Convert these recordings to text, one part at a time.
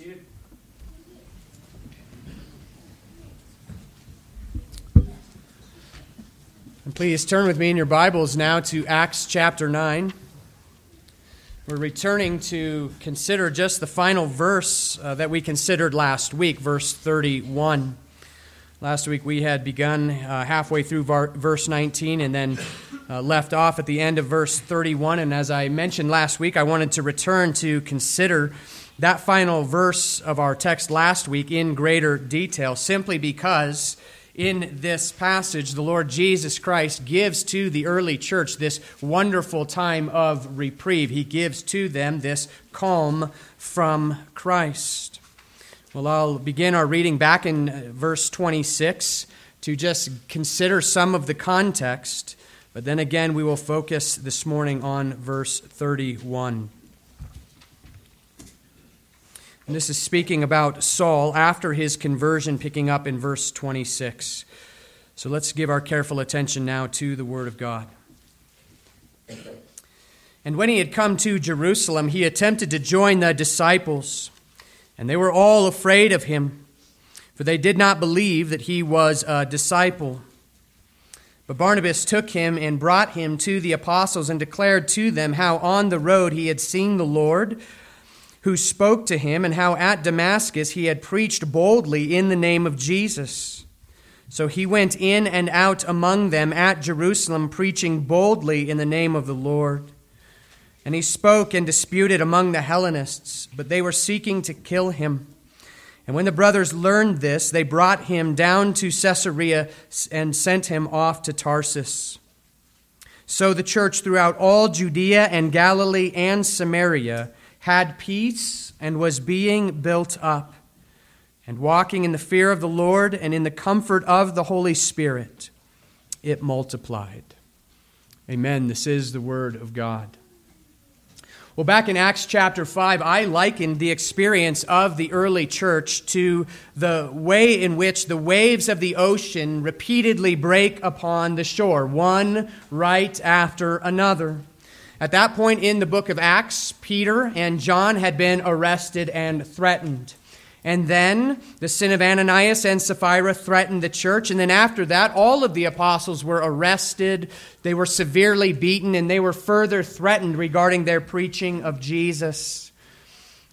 seated. And please turn with me in your Bibles now to Acts chapter 9. We're returning to consider just the final verse uh, that we considered last week, verse 31. Last week we had begun uh, halfway through verse 19 and then uh, left off at the end of verse 31. And as I mentioned last week, I wanted to return to consider that final verse of our text last week in greater detail, simply because in this passage, the Lord Jesus Christ gives to the early church this wonderful time of reprieve. He gives to them this calm from Christ. Well, I'll begin our reading back in uh, verse 26 to just consider some of the context, but then again, we will focus this morning on verse 31. And this is speaking about Saul after his conversion, picking up in verse 26. So let's give our careful attention now to the Word of God. And when he had come to Jerusalem, he attempted to join the disciples, and they were all afraid of him, for they did not believe that he was a disciple. But Barnabas took him and brought him to the apostles and declared to them how on the road he had seen the Lord who spoke to him, and how at Damascus he had preached boldly in the name of Jesus. So he went in and out among them at Jerusalem, preaching boldly in the name of the Lord. And he spoke and disputed among the Hellenists, but they were seeking to kill him. And when the brothers learned this, they brought him down to Caesarea and sent him off to Tarsus. So the church throughout all Judea and Galilee and Samaria had peace and was being built up, and walking in the fear of the Lord and in the comfort of the Holy Spirit, it multiplied. Amen. This is the word of God. Well, back in Acts chapter 5, I likened the experience of the early church to the way in which the waves of the ocean repeatedly break upon the shore, one right after another. At that point in the book of Acts, Peter and John had been arrested and threatened. And then the sin of Ananias and Sapphira threatened the church. And then after that, all of the apostles were arrested. They were severely beaten, and they were further threatened regarding their preaching of Jesus.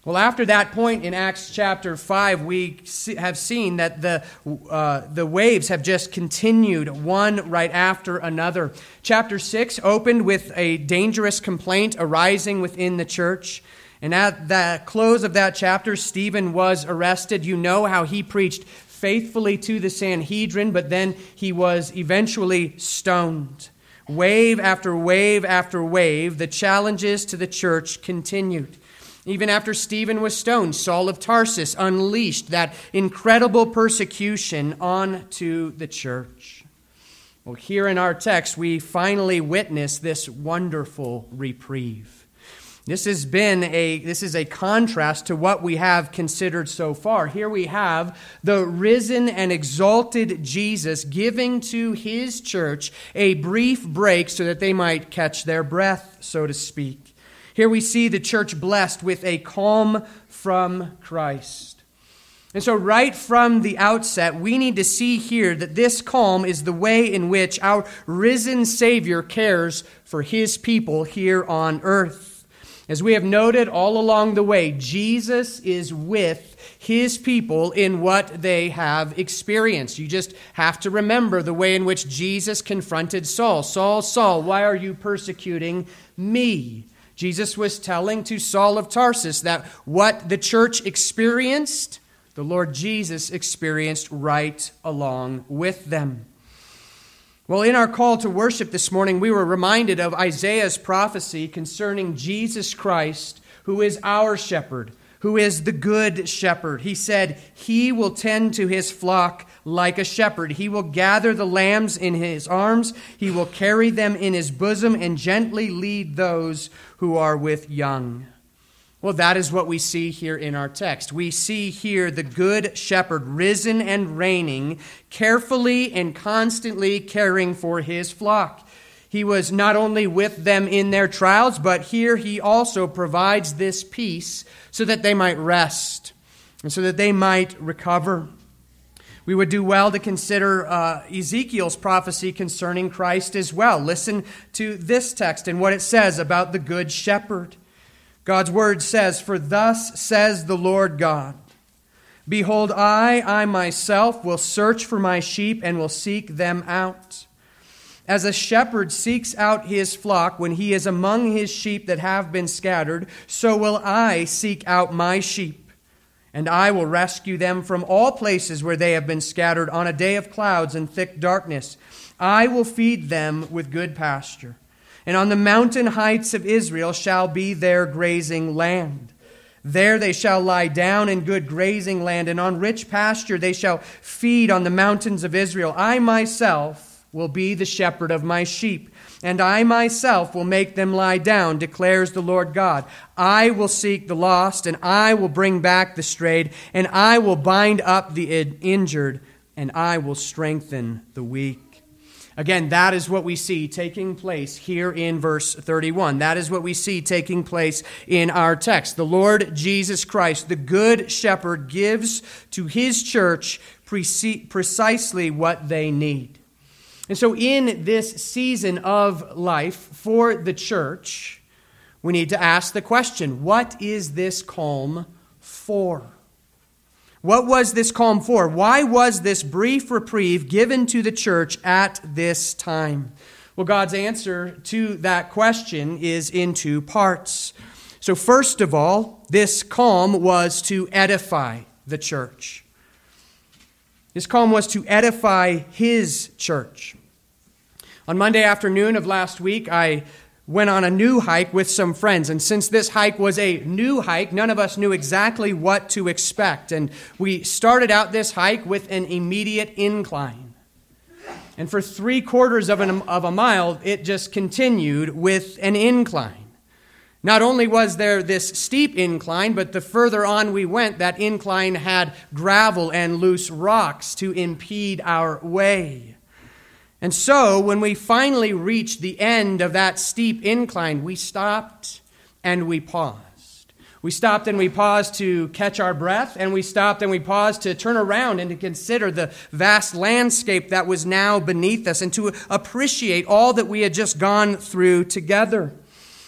Well, after that point in Acts chapter 5, we have seen that the, uh, the waves have just continued one right after another. Chapter 6 opened with a dangerous complaint arising within the church. And at the close of that chapter, Stephen was arrested. You know how he preached faithfully to the Sanhedrin, but then he was eventually stoned. Wave after wave after wave, the challenges to the church continued. Even after Stephen was stoned, Saul of Tarsus unleashed that incredible persecution onto the church. Well, here in our text, we finally witness this wonderful reprieve. This has been a this is a contrast to what we have considered so far. Here we have the risen and exalted Jesus giving to his church a brief break so that they might catch their breath, so to speak. Here we see the church blessed with a calm from Christ. And so, right from the outset, we need to see here that this calm is the way in which our risen Savior cares for his people here on earth. As we have noted all along the way, Jesus is with his people in what they have experienced. You just have to remember the way in which Jesus confronted Saul Saul, Saul, why are you persecuting me? Jesus was telling to Saul of Tarsus that what the church experienced, the Lord Jesus experienced right along with them. Well, in our call to worship this morning, we were reminded of Isaiah's prophecy concerning Jesus Christ, who is our shepherd, who is the good shepherd. He said, He will tend to his flock like a shepherd. He will gather the lambs in his arms, he will carry them in his bosom, and gently lead those who are with young. Well, that is what we see here in our text. We see here the good shepherd risen and reigning, carefully and constantly caring for his flock. He was not only with them in their trials, but here he also provides this peace so that they might rest. and so that they might recover. We would do well to consider uh, Ezekiel's prophecy concerning Christ as well. Listen to this text and what it says about the Good Shepherd. God's word says, For thus says the Lord God Behold, I, I myself, will search for my sheep and will seek them out. As a shepherd seeks out his flock when he is among his sheep that have been scattered, so will I seek out my sheep. And I will rescue them from all places where they have been scattered on a day of clouds and thick darkness. I will feed them with good pasture. And on the mountain heights of Israel shall be their grazing land. There they shall lie down in good grazing land, and on rich pasture they shall feed on the mountains of Israel. I myself will be the shepherd of my sheep, and I myself will make them lie down, declares the Lord God. I will seek the lost, and I will bring back the strayed, and I will bind up the injured, and I will strengthen the weak. Again, that is what we see taking place here in verse 31. That is what we see taking place in our text. The Lord Jesus Christ, the Good Shepherd, gives to his church precisely what they need. And so, in this season of life for the church, we need to ask the question what is this calm for? What was this calm for? Why was this brief reprieve given to the church at this time? Well, God's answer to that question is in two parts. So, first of all, this calm was to edify the church. This calm was to edify his church. On Monday afternoon of last week, I went on a new hike with some friends. And since this hike was a new hike, none of us knew exactly what to expect. And we started out this hike with an immediate incline. And for three quarters of, an, of a mile, it just continued with an incline. Not only was there this steep incline, but the further on we went, that incline had gravel and loose rocks to impede our way. And so, when we finally reached the end of that steep incline, we stopped and we paused. We stopped and we paused to catch our breath, and we stopped and we paused to turn around and to consider the vast landscape that was now beneath us and to appreciate all that we had just gone through together.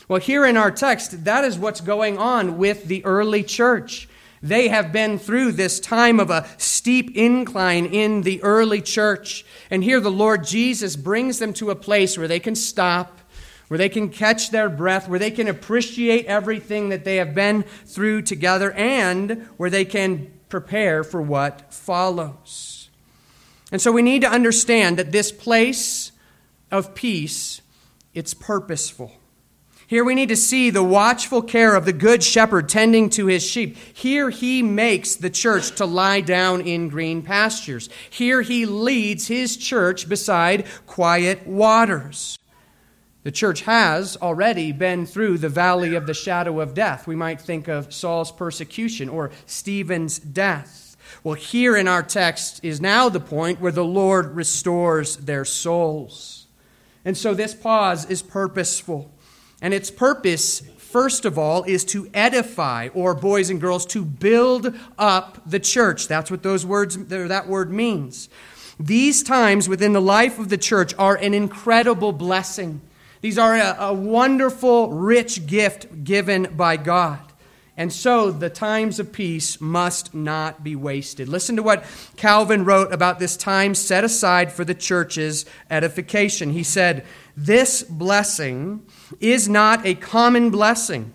Well, here in our text, that is what's going on with the early church. They have been through this time of a steep incline in the early church. And here the Lord Jesus brings them to a place where they can stop, where they can catch their breath, where they can appreciate everything that they have been through together, and where they can prepare for what follows. And so we need to understand that this place of peace, it's purposeful. Here we need to see the watchful care of the good shepherd tending to his sheep. Here he makes the church to lie down in green pastures. Here he leads his church beside quiet waters. The church has already been through the valley of the shadow of death. We might think of Saul's persecution or Stephen's death. Well, here in our text is now the point where the Lord restores their souls. And so this pause is purposeful. And its purpose, first of all, is to edify, or boys and girls, to build up the church. That's what those words, that word means. These times within the life of the church are an incredible blessing. These are a, a wonderful, rich gift given by God. And so the times of peace must not be wasted. Listen to what Calvin wrote about this time set aside for the church's edification. He said, This blessing is not a common blessing.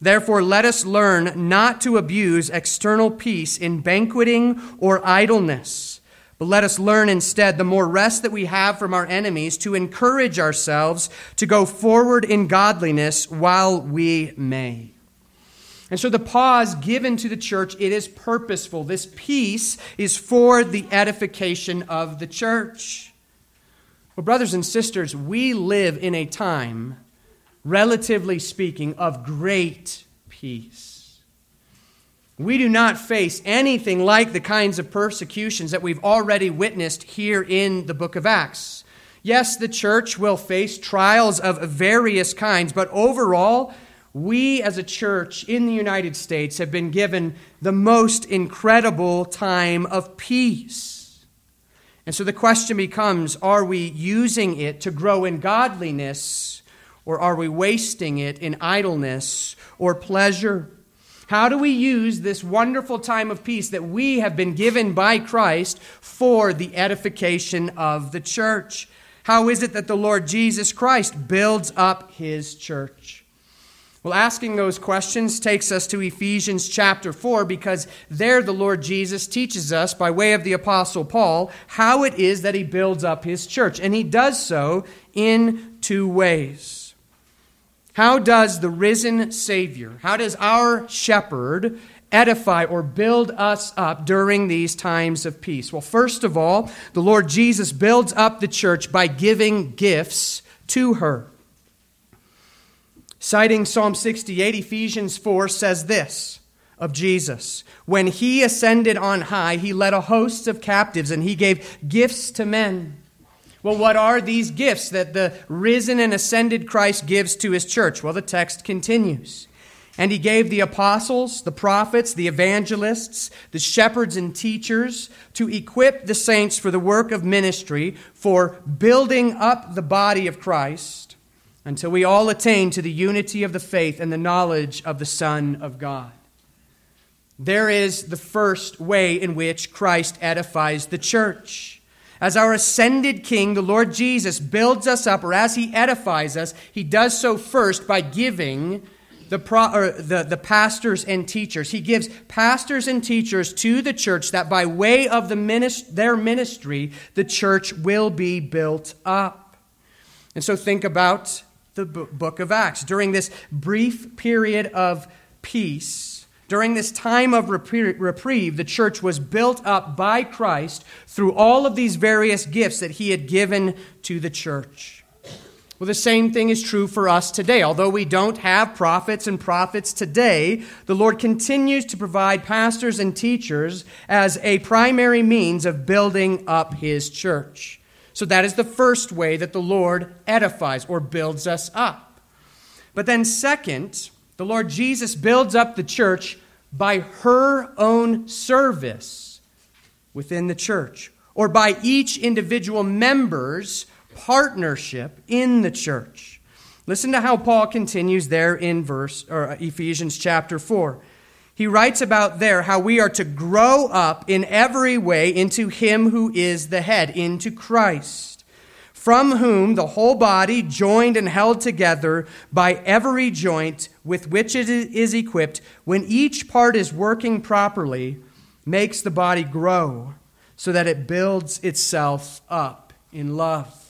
Therefore, let us learn not to abuse external peace in banqueting or idleness, but let us learn instead the more rest that we have from our enemies to encourage ourselves to go forward in godliness while we may. And so the pause given to the church, it is purposeful. This peace is for the edification of the church. Well, brothers and sisters, we live in a time relatively speaking, of great peace. We do not face anything like the kinds of persecutions that we've already witnessed here in the book of Acts. Yes, the church will face trials of various kinds, but overall, we as a church in the United States have been given the most incredible time of peace. And so the question becomes are we using it to grow in godliness, or are we wasting it in idleness or pleasure? How do we use this wonderful time of peace that we have been given by Christ for the edification of the church? How is it that the Lord Jesus Christ builds up his church? Well, asking those questions takes us to Ephesians chapter 4 because there the Lord Jesus teaches us, by way of the Apostle Paul, how it is that he builds up his church. And he does so in two ways. How does the risen Savior, how does our shepherd edify or build us up during these times of peace? Well, first of all, the Lord Jesus builds up the church by giving gifts to her. Citing Psalm 68, Ephesians 4 says this of Jesus When he ascended on high, he led a host of captives and he gave gifts to men. Well, what are these gifts that the risen and ascended Christ gives to his church? Well, the text continues. And he gave the apostles, the prophets, the evangelists, the shepherds, and teachers to equip the saints for the work of ministry, for building up the body of Christ, until we all attain to the unity of the faith and the knowledge of the Son of God. There is the first way in which Christ edifies the church. As our ascended King, the Lord Jesus builds us up, or as he edifies us, he does so first by giving the, pro, the, the pastors and teachers. He gives pastors and teachers to the church that by way of the minist- their ministry, the church will be built up. And so think about the book of Acts. During this brief period of peace, during this time of reprieve, the church was built up by Christ through all of these various gifts that he had given to the church. Well, the same thing is true for us today. Although we don't have prophets and prophets today, the Lord continues to provide pastors and teachers as a primary means of building up his church. So that is the first way that the Lord edifies or builds us up. But then, second, the Lord Jesus builds up the church by her own service within the church or by each individual member's partnership in the church. Listen to how Paul continues there in verse or Ephesians chapter 4. He writes about there how we are to grow up in every way into him who is the head, into Christ from whom the whole body, joined and held together by every joint with which it is equipped, when each part is working properly, makes the body grow so that it builds itself up in love.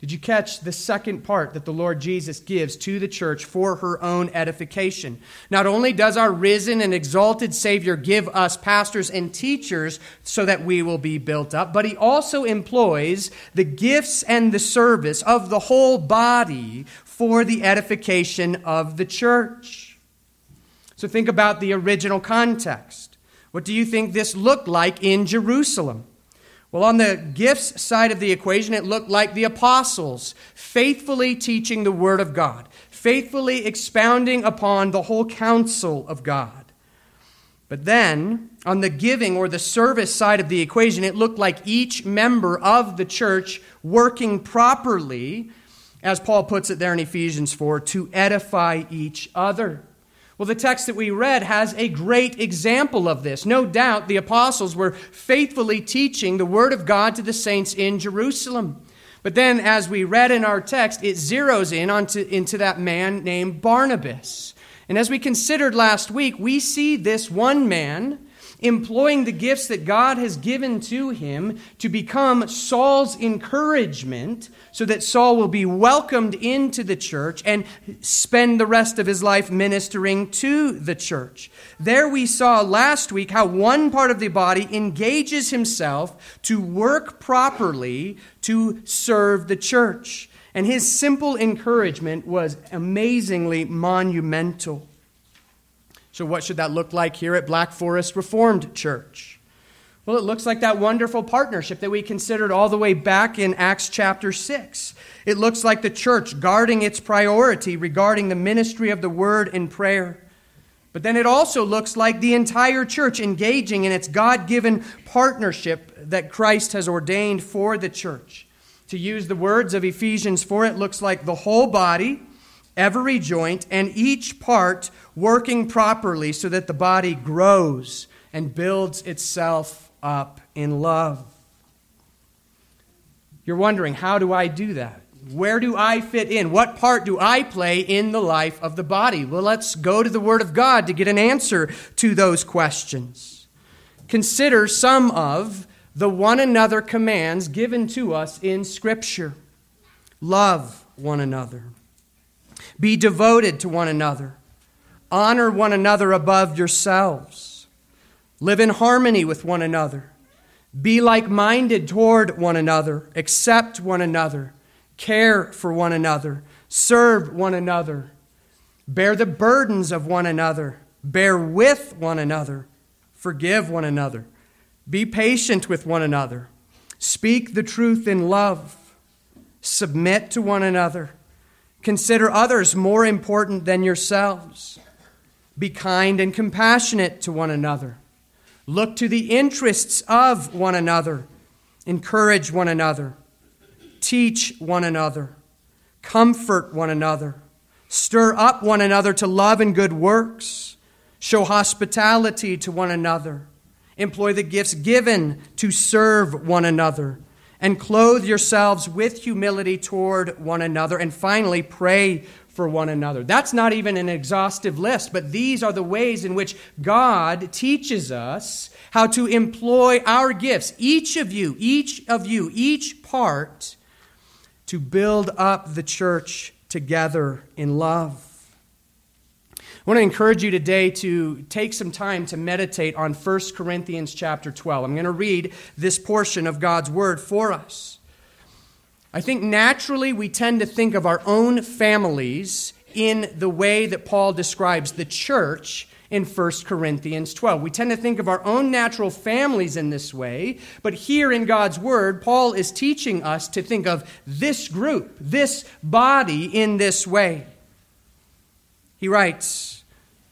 Did you catch the second part that the Lord Jesus gives to the church for her own edification? Not only does our risen and exalted Savior give us pastors and teachers so that we will be built up, but he also employs the gifts and the service of the whole body for the edification of the church. So think about the original context. What do you think this looked like in Jerusalem? Well, on the gifts side of the equation, it looked like the apostles faithfully teaching the Word of God, faithfully expounding upon the whole counsel of God. But then, on the giving or the service side of the equation, it looked like each member of the church working properly, as Paul puts it there in Ephesians 4, to edify each other. Well, the text that we read has a great example of this. No doubt the apostles were faithfully teaching the Word of God to the saints in Jerusalem. But then, as we read in our text, it zeroes in onto, into that man named Barnabas. And as we considered last week, we see this one man employing the gifts that God has given to him to become Saul's encouragement so that Saul will be welcomed into the church and spend the rest of his life ministering to the church. There we saw last week how one part of the body engages himself to work properly to serve the church. And his simple encouragement was amazingly monumental. So, what should that look like here at Black Forest Reformed Church? Well, it looks like that wonderful partnership that we considered all the way back in Acts chapter 6. It looks like the church guarding its priority regarding the ministry of the word and prayer. But then it also looks like the entire church engaging in its God given partnership that Christ has ordained for the church. To use the words of Ephesians 4, it looks like the whole body, every joint, and each part working properly so that the body grows and builds itself up in love. You're wondering, how do I do that? Where do I fit in? What part do I play in the life of the body? Well, let's go to the Word of God to get an answer to those questions. Consider some of the one another commands given to us in Scripture love one another, be devoted to one another, honor one another above yourselves, live in harmony with one another, be like minded toward one another, accept one another care for one another, serve one another, bear the burdens of one another, bear with one another, forgive one another, be patient with one another, speak the truth in love, submit to one another, consider others more important than yourselves, be kind and compassionate to one another, look to the interests of one another, encourage one another. Teach one another, comfort one another, stir up one another to love and good works, show hospitality to one another, employ the gifts given to serve one another, and clothe yourselves with humility toward one another. And finally, pray for one another. That's not even an exhaustive list, but these are the ways in which God teaches us how to employ our gifts. Each of you, each of you, each part to build up the church together in love. I want to encourage you today to take some time to meditate on 1 Corinthians chapter 12. I'm going to read this portion of God's word for us. I think naturally we tend to think of our own families in the way that Paul describes the church in 1 Corinthians 12. We tend to think of our own natural families in this way, but here in God's Word, Paul is teaching us to think of this group, this body, in this way. He writes,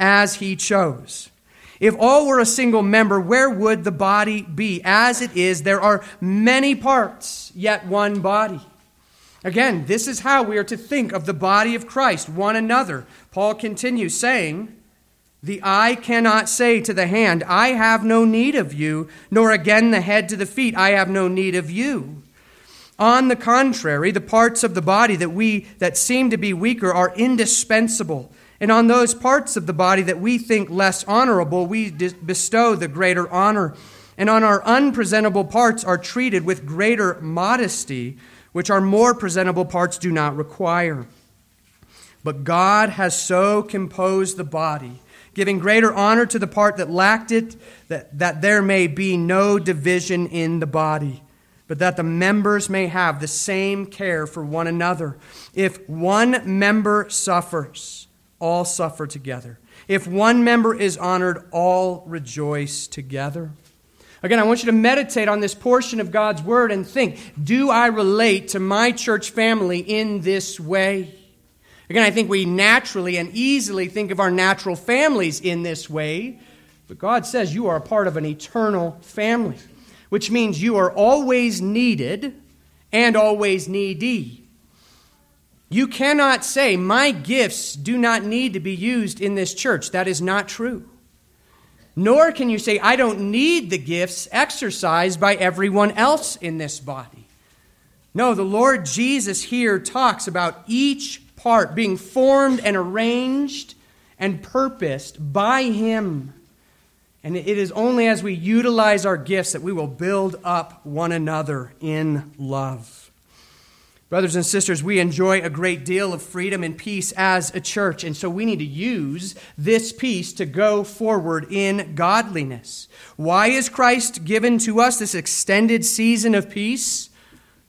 as He chose. If all were a single member, where would the body be? As it is, there are many parts, yet one body. Again, this is how we are to think of the body of Christ, one another. Paul continues saying, the eye cannot say to the hand, I have no need of you, nor again the head to the feet, I have no need of you. On the contrary, the parts of the body that we that seem to be weaker are indispensable. And on those parts of the body that we think less honorable, we bestow the greater honor. And on our unpresentable parts are treated with greater modesty, which our more presentable parts do not require. But God has so composed the body giving greater honor to the part that lacked it, that, that there may be no division in the body, but that the members may have the same care for one another. If one member suffers, all suffer together. If one member is honored, all rejoice together. Again, I want you to meditate on this portion of God's Word and think do I relate to my church family in this way? Again, I think we naturally and easily think of our natural families in this way, but God says you are a part of an eternal family, which means you are always needed and always needy. You cannot say, My gifts do not need to be used in this church. That is not true. Nor can you say, I don't need the gifts exercised by everyone else in this body. No, the Lord Jesus here talks about each part being formed and arranged and purposed by Him. And it is only as we utilize our gifts that we will build up one another in love. Brothers and sisters, we enjoy a great deal of freedom and peace as a church, and so we need to use this peace to go forward in godliness. Why is Christ given to us this extended season of peace?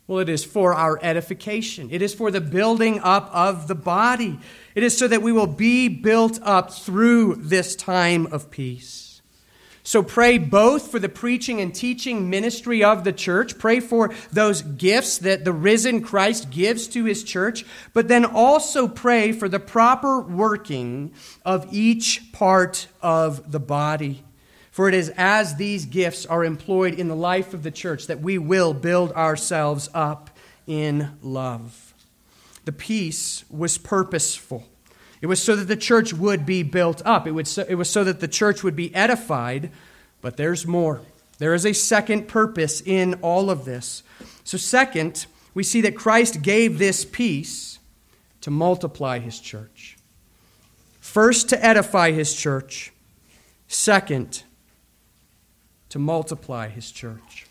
Well, it is for our edification. It is for the building up of the body. It is so that we will be built up through this time of peace. So pray both for the preaching and teaching ministry of the church. Pray for those gifts that the risen Christ gives to his church, but then also pray for the proper working of each part of the body. For it is as these gifts are employed in the life of the church that we will build ourselves up in love. The peace was purposeful. It was so that the church would be built up. It, would so, it was so that the church would be edified. But there's more. There is a second purpose in all of this. So, second, we see that Christ gave this peace to multiply his church. First, to edify his church. Second, to multiply his church.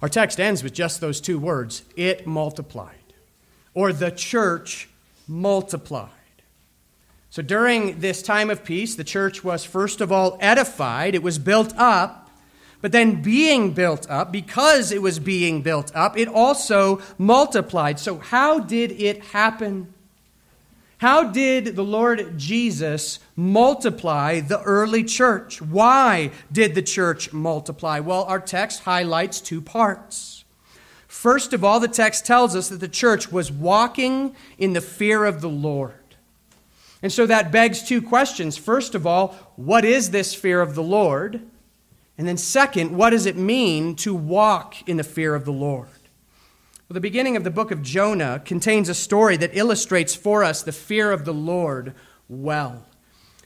Our text ends with just those two words it multiplied, or the church multiplied. So during this time of peace, the church was first of all edified, it was built up, but then being built up, because it was being built up, it also multiplied. So, how did it happen? How did the Lord Jesus multiply the early church? Why did the church multiply? Well, our text highlights two parts. First of all, the text tells us that the church was walking in the fear of the Lord. And so that begs two questions. First of all, what is this fear of the Lord? And then, second, what does it mean to walk in the fear of the Lord? Well, the beginning of the book of Jonah contains a story that illustrates for us the fear of the Lord well.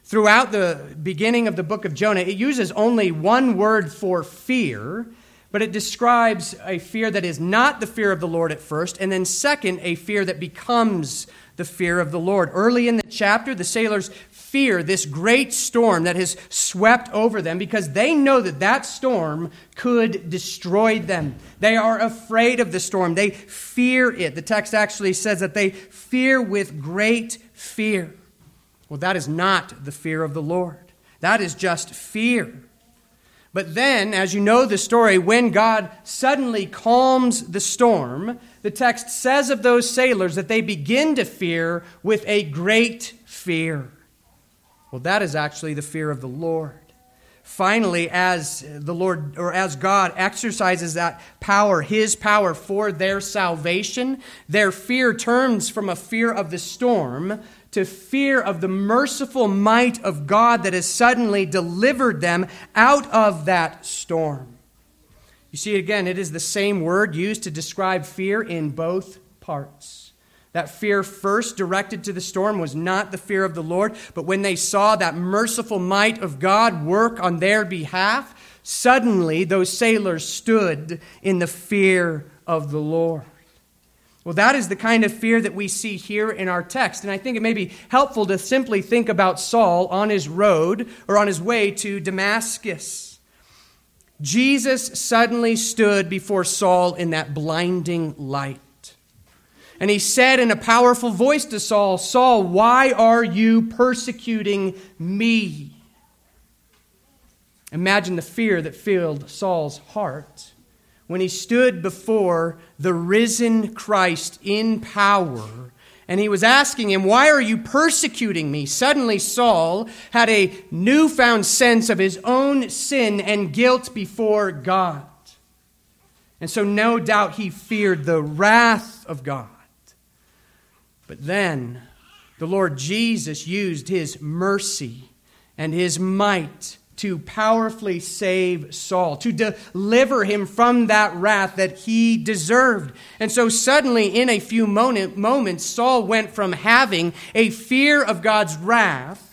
Throughout the beginning of the book of Jonah, it uses only one word for fear, but it describes a fear that is not the fear of the Lord at first, and then, second, a fear that becomes the fear of the Lord. Early in the chapter, the sailors fear this great storm that has swept over them because they know that that storm could destroy them. They are afraid of the storm. They fear it. The text actually says that they fear with great fear. Well, that is not the fear of the Lord. That is just fear. But then, as you know the story, when God suddenly calms the storm, the text says of those sailors that they begin to fear with a great fear. Well, that is actually the fear of the Lord. Finally, as the Lord or as God exercises that power, his power for their salvation, their fear turns from a fear of the storm to fear of the merciful might of God that has suddenly delivered them out of that storm. You see, again, it is the same word used to describe fear in both parts. That fear first directed to the storm was not the fear of the Lord, but when they saw that merciful might of God work on their behalf, suddenly those sailors stood in the fear of the Lord. Well, that is the kind of fear that we see here in our text. And I think it may be helpful to simply think about Saul on his road or on his way to Damascus. Jesus suddenly stood before Saul in that blinding light. And he said in a powerful voice to Saul, Saul, why are you persecuting me? Imagine the fear that filled Saul's heart when he stood before the risen Christ in power and he was asking him, Why are you persecuting me? Suddenly, Saul had a newfound sense of his own sin and guilt before God. And so, no doubt, he feared the wrath of God. But then, the Lord Jesus used his mercy and his might to powerfully save Saul, to deliver him from that wrath that he deserved. And so, suddenly, in a few moment, moments, Saul went from having a fear of God's wrath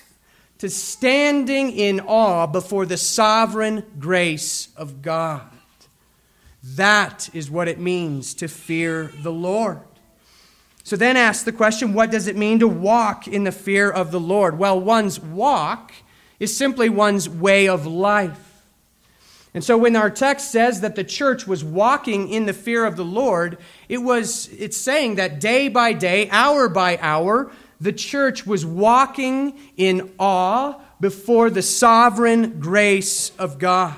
to standing in awe before the sovereign grace of God. That is what it means to fear the Lord. So then ask the question what does it mean to walk in the fear of the Lord? Well, one's walk is simply one's way of life. And so when our text says that the church was walking in the fear of the Lord, it was it's saying that day by day, hour by hour, the church was walking in awe before the sovereign grace of God.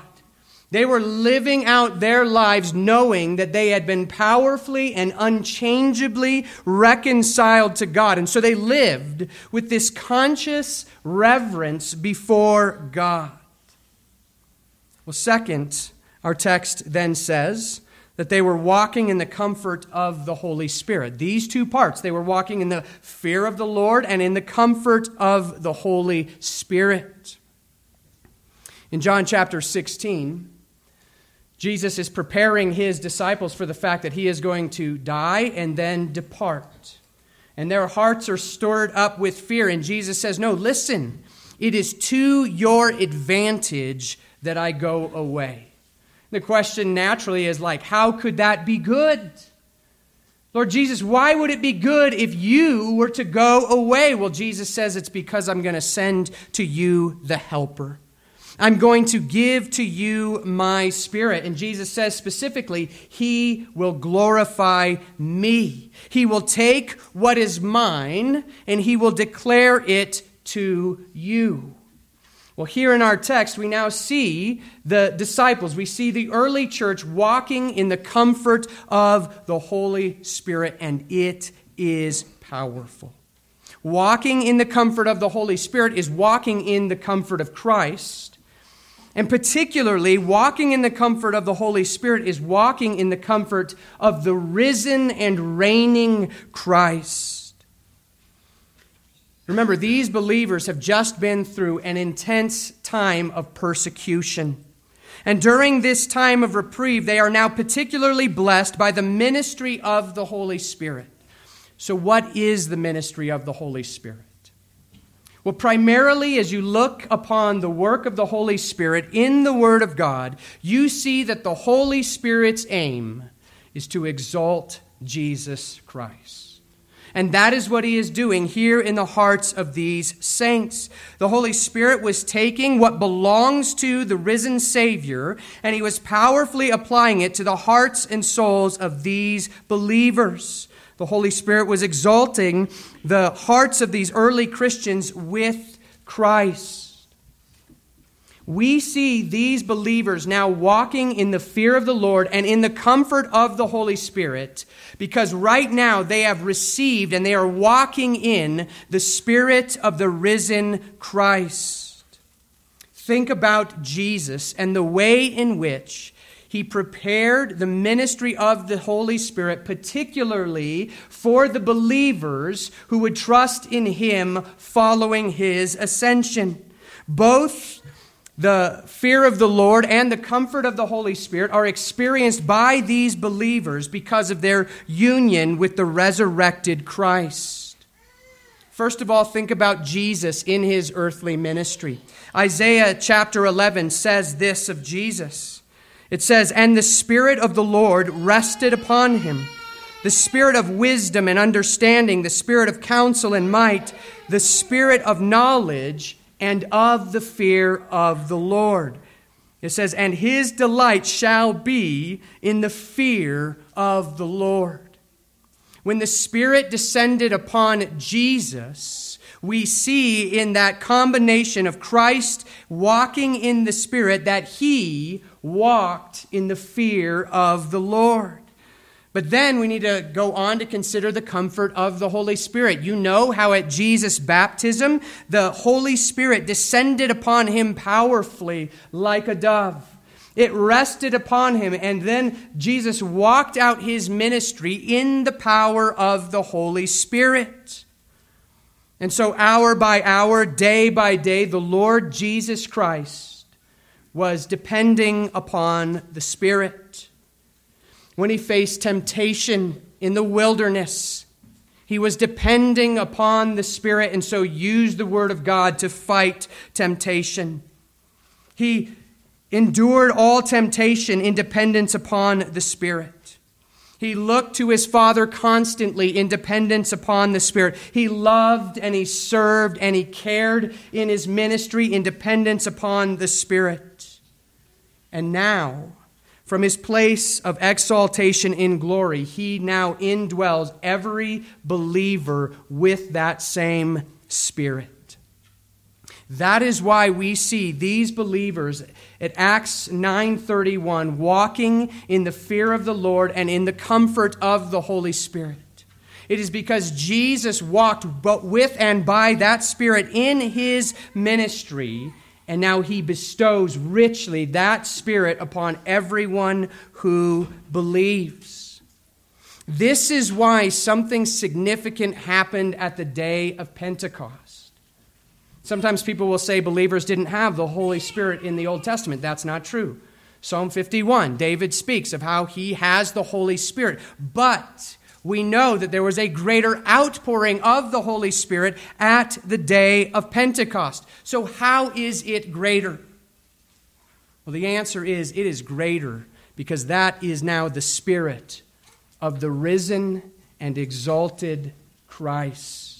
They were living out their lives knowing that they had been powerfully and unchangeably reconciled to God. And so they lived with this conscious reverence before God. Well, second, our text then says that they were walking in the comfort of the Holy Spirit. These two parts, they were walking in the fear of the Lord and in the comfort of the Holy Spirit. In John chapter 16, Jesus is preparing his disciples for the fact that he is going to die and then depart. And their hearts are stirred up with fear. And Jesus says, No, listen, it is to your advantage that I go away. The question naturally is like, how could that be good? Lord Jesus, why would it be good if you were to go away? Well, Jesus says it's because I'm going to send to you the helper. I'm going to give to you my spirit. And Jesus says specifically, He will glorify me. He will take what is mine and He will declare it to you. Well, here in our text, we now see the disciples, we see the early church walking in the comfort of the Holy Spirit, and it is powerful. Walking in the comfort of the Holy Spirit is walking in the comfort of Christ. And particularly, walking in the comfort of the Holy Spirit is walking in the comfort of the risen and reigning Christ. Remember, these believers have just been through an intense time of persecution. And during this time of reprieve, they are now particularly blessed by the ministry of the Holy Spirit. So, what is the ministry of the Holy Spirit? Well, primarily, as you look upon the work of the Holy Spirit in the Word of God, you see that the Holy Spirit's aim is to exalt Jesus Christ. And that is what he is doing here in the hearts of these saints. The Holy Spirit was taking what belongs to the risen Savior, and he was powerfully applying it to the hearts and souls of these believers. The Holy Spirit was exalting the hearts of these early Christians with Christ. We see these believers now walking in the fear of the Lord and in the comfort of the Holy Spirit because right now they have received and they are walking in the Spirit of the risen Christ. Think about Jesus and the way in which he prepared the ministry of the Holy Spirit, particularly for the believers who would trust in Him following His ascension. Both the fear of the Lord and the comfort of the Holy Spirit are experienced by these believers because of their union with the resurrected Christ. First of all, think about Jesus in his earthly ministry. Isaiah chapter 11 says this of Jesus. It says, And the Spirit of the Lord rested upon him the Spirit of wisdom and understanding, the Spirit of counsel and might, the Spirit of knowledge and of the fear of the Lord. It says, And his delight shall be in the fear of the Lord. When the Spirit descended upon Jesus, we see in that combination of Christ walking in the Spirit that he walked in the fear of the Lord. But then we need to go on to consider the comfort of the Holy Spirit. You know how at Jesus' baptism, the Holy Spirit descended upon him powerfully like a dove. It rested upon him, and then Jesus walked out his ministry in the power of the Holy Spirit. And so, hour by hour, day by day, the Lord Jesus Christ was depending upon the Spirit. When he faced temptation in the wilderness, he was depending upon the Spirit and so used the Word of God to fight temptation. He endured all temptation in dependence upon the Spirit. He looked to his Father constantly in dependence upon the Spirit. He loved and he served and he cared in his ministry in dependence upon the Spirit. And now, from his place of exaltation in glory, he now indwells every believer with that same Spirit. That is why we see these believers at Acts 9:31 walking in the fear of the Lord and in the comfort of the Holy Spirit. It is because Jesus walked but with and by that Spirit in his ministry, and now he bestows richly that Spirit upon everyone who believes. This is why something significant happened at the day of Pentecost. Sometimes people will say believers didn't have the Holy Spirit in the Old Testament. That's not true. Psalm 51, David speaks of how he has the Holy Spirit. But we know that there was a greater outpouring of the Holy Spirit at the day of Pentecost. So, how is it greater? Well, the answer is it is greater because that is now the Spirit of the risen and exalted Christ.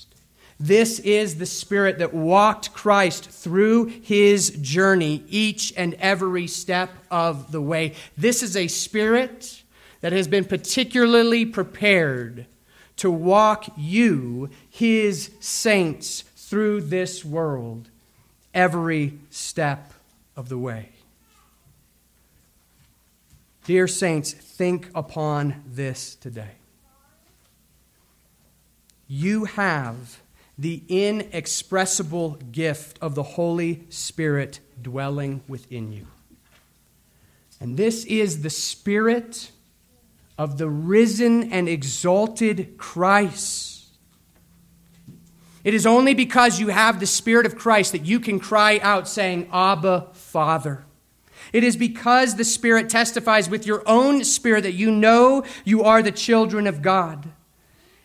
This is the Spirit that walked Christ through his journey each and every step of the way. This is a Spirit that has been particularly prepared to walk you, his saints, through this world every step of the way. Dear saints, think upon this today. You have the inexpressible gift of the Holy Spirit dwelling within you. And this is the Spirit of the risen and exalted Christ. It is only because you have the Spirit of Christ that you can cry out, saying, Abba, Father. It is because the Spirit testifies with your own spirit that you know you are the children of God.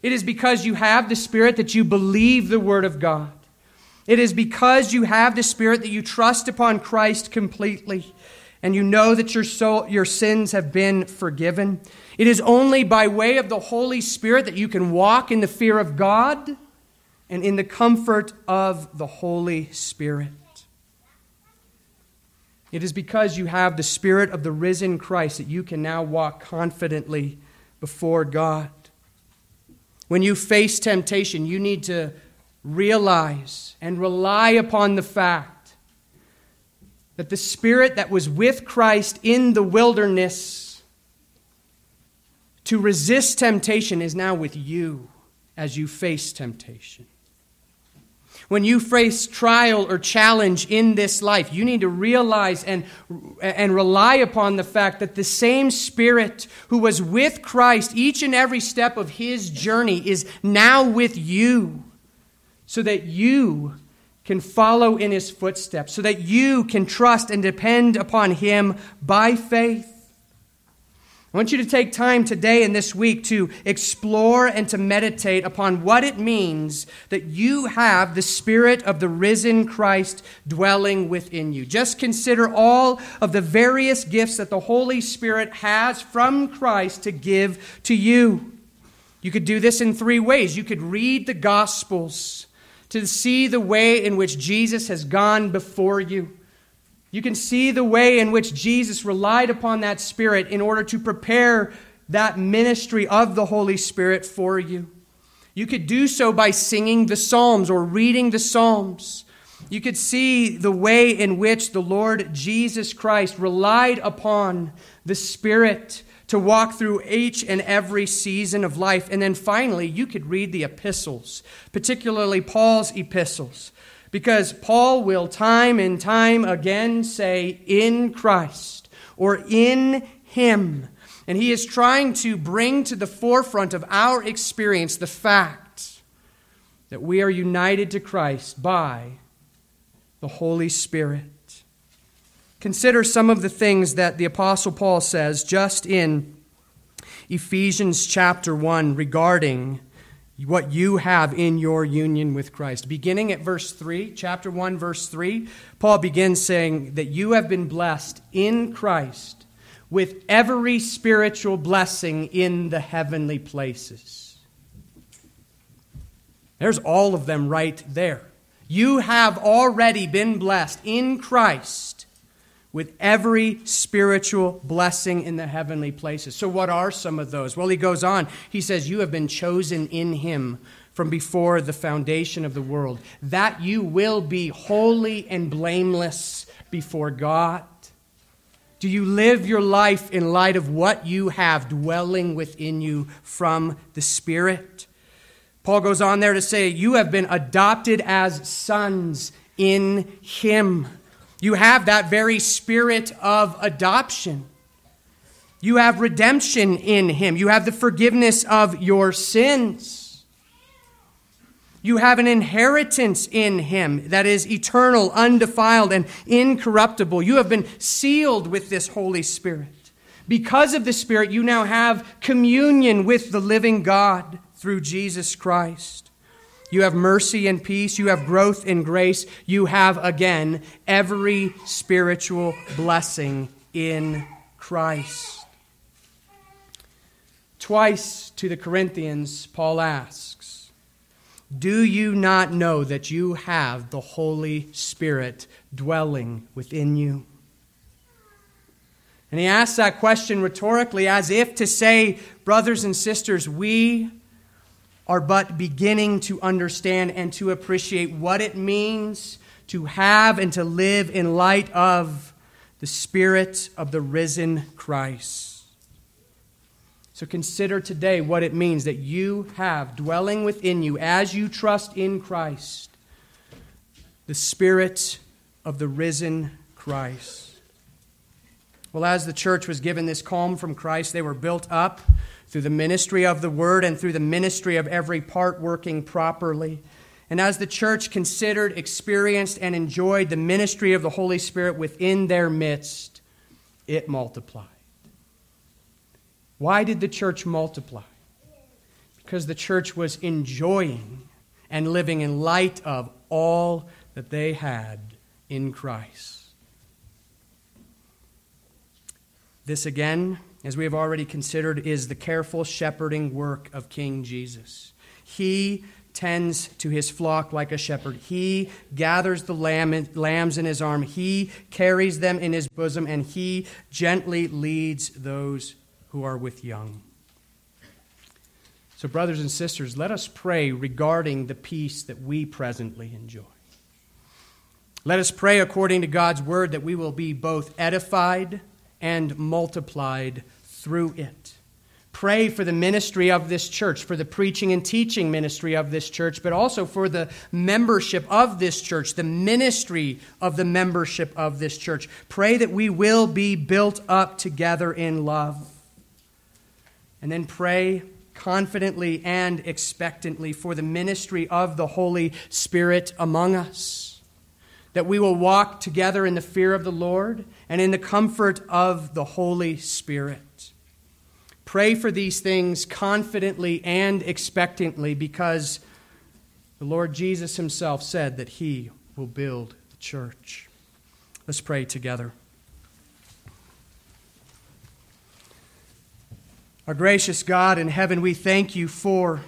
It is because you have the Spirit that you believe the Word of God. It is because you have the Spirit that you trust upon Christ completely and you know that your, soul, your sins have been forgiven. It is only by way of the Holy Spirit that you can walk in the fear of God and in the comfort of the Holy Spirit. It is because you have the Spirit of the risen Christ that you can now walk confidently before God. When you face temptation, you need to realize and rely upon the fact that the Spirit that was with Christ in the wilderness to resist temptation is now with you as you face temptation. When you face trial or challenge in this life, you need to realize and, and rely upon the fact that the same Spirit who was with Christ each and every step of his journey is now with you, so that you can follow in his footsteps, so that you can trust and depend upon him by faith. I want you to take time today and this week to explore and to meditate upon what it means that you have the Spirit of the risen Christ dwelling within you. Just consider all of the various gifts that the Holy Spirit has from Christ to give to you. You could do this in three ways. You could read the Gospels to see the way in which Jesus has gone before you. You can see the way in which Jesus relied upon that Spirit in order to prepare that ministry of the Holy Spirit for you. You could do so by singing the Psalms or reading the Psalms. You could see the way in which the Lord Jesus Christ relied upon the Spirit to walk through each and every season of life. And then finally, you could read the epistles, particularly Paul's epistles. Because Paul will time and time again say, in Christ or in Him. And he is trying to bring to the forefront of our experience the fact that we are united to Christ by the Holy Spirit. consider some of the things that the Apostle Paul says just in Ephesians chapter 1 regarding what you have in your union with Christ. Beginning at verse 3, chapter 1, verse 3, Paul begins saying that you have been blessed in Christ with every spiritual blessing in the heavenly places. There's all of them right there. You have already been blessed in Christ with every spiritual blessing in the heavenly places. So, what are some of those? Well, he goes on. He says, You have been chosen in him from before the foundation of the world, that you will be holy and blameless before God. Do you live your life in light of what you have dwelling within you from the Spirit? Paul goes on there to say, You have been adopted as sons in Him. You have that very spirit of adoption. You have redemption in Him. You have the forgiveness of your sins. You have an inheritance in Him that is eternal, undefiled, and incorruptible. You have been sealed with this Holy Spirit. Because of the Spirit, you now have communion with the living God through Jesus Christ. You have mercy and peace. You have growth in grace. You have, again, every spiritual blessing in Christ. Twice to the Corinthians, Paul asks, Do you not know that you have the Holy Spirit dwelling within you? And he asks that question rhetorically as if to say, Brothers and sisters, we are but beginning to understand and to appreciate what it means to have and to live in light of the Spirit of the risen Christ. So consider today what it means that you have dwelling within you as you trust in Christ the Spirit of the risen Christ. Well, as the church was given this calm from Christ, they were built up through the ministry of the word and through the ministry of every part working properly. And as the church considered, experienced, and enjoyed the ministry of the Holy Spirit within their midst, it multiplied. Why did the church multiply? Because the church was enjoying and living in light of all that they had in Christ. This again as we have already considered, is the careful shepherding work of King Jesus. He tends to his flock like a shepherd. He gathers the lamb, lambs in his arm. He carries them in his bosom, and he gently leads those who are with young. So, brothers and sisters, let us pray regarding the peace that we presently enjoy. Let us pray according to God's word that we will be both edified and multiplied through it. Pray for the ministry of this church, for the preaching and teaching ministry of this church, but also for the membership of this church, the ministry of the membership of this church. Pray that we will be built up together in love. And then pray confidently and expectantly for the ministry of the Holy Spirit among us. That we will walk together in the fear of the Lord and in the comfort of the Holy Spirit. Pray for these things confidently and expectantly because the Lord Jesus himself said that he will build the church. Let's pray together. Our gracious God in heaven, we thank you for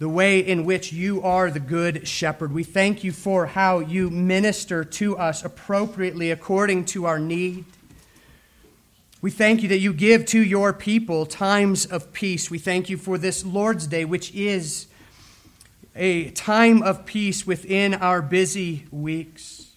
the way in which you are the good shepherd. We thank you for how you minister to us appropriately according to our need. We thank you that you give to your people times of peace. We thank you for this Lord's Day, which is a time of peace within our busy weeks.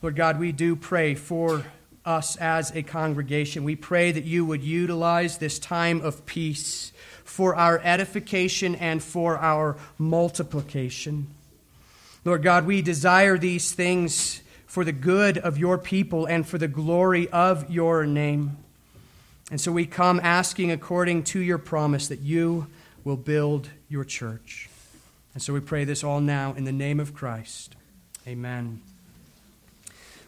Lord God, we do pray for us as a congregation. We pray that you would utilize this time of peace for our edification and for our multiplication. Lord God, we desire these things for the good of your people and for the glory of your name. And so we come asking according to your promise that you will build your church. And so we pray this all now in the name of Christ. Amen.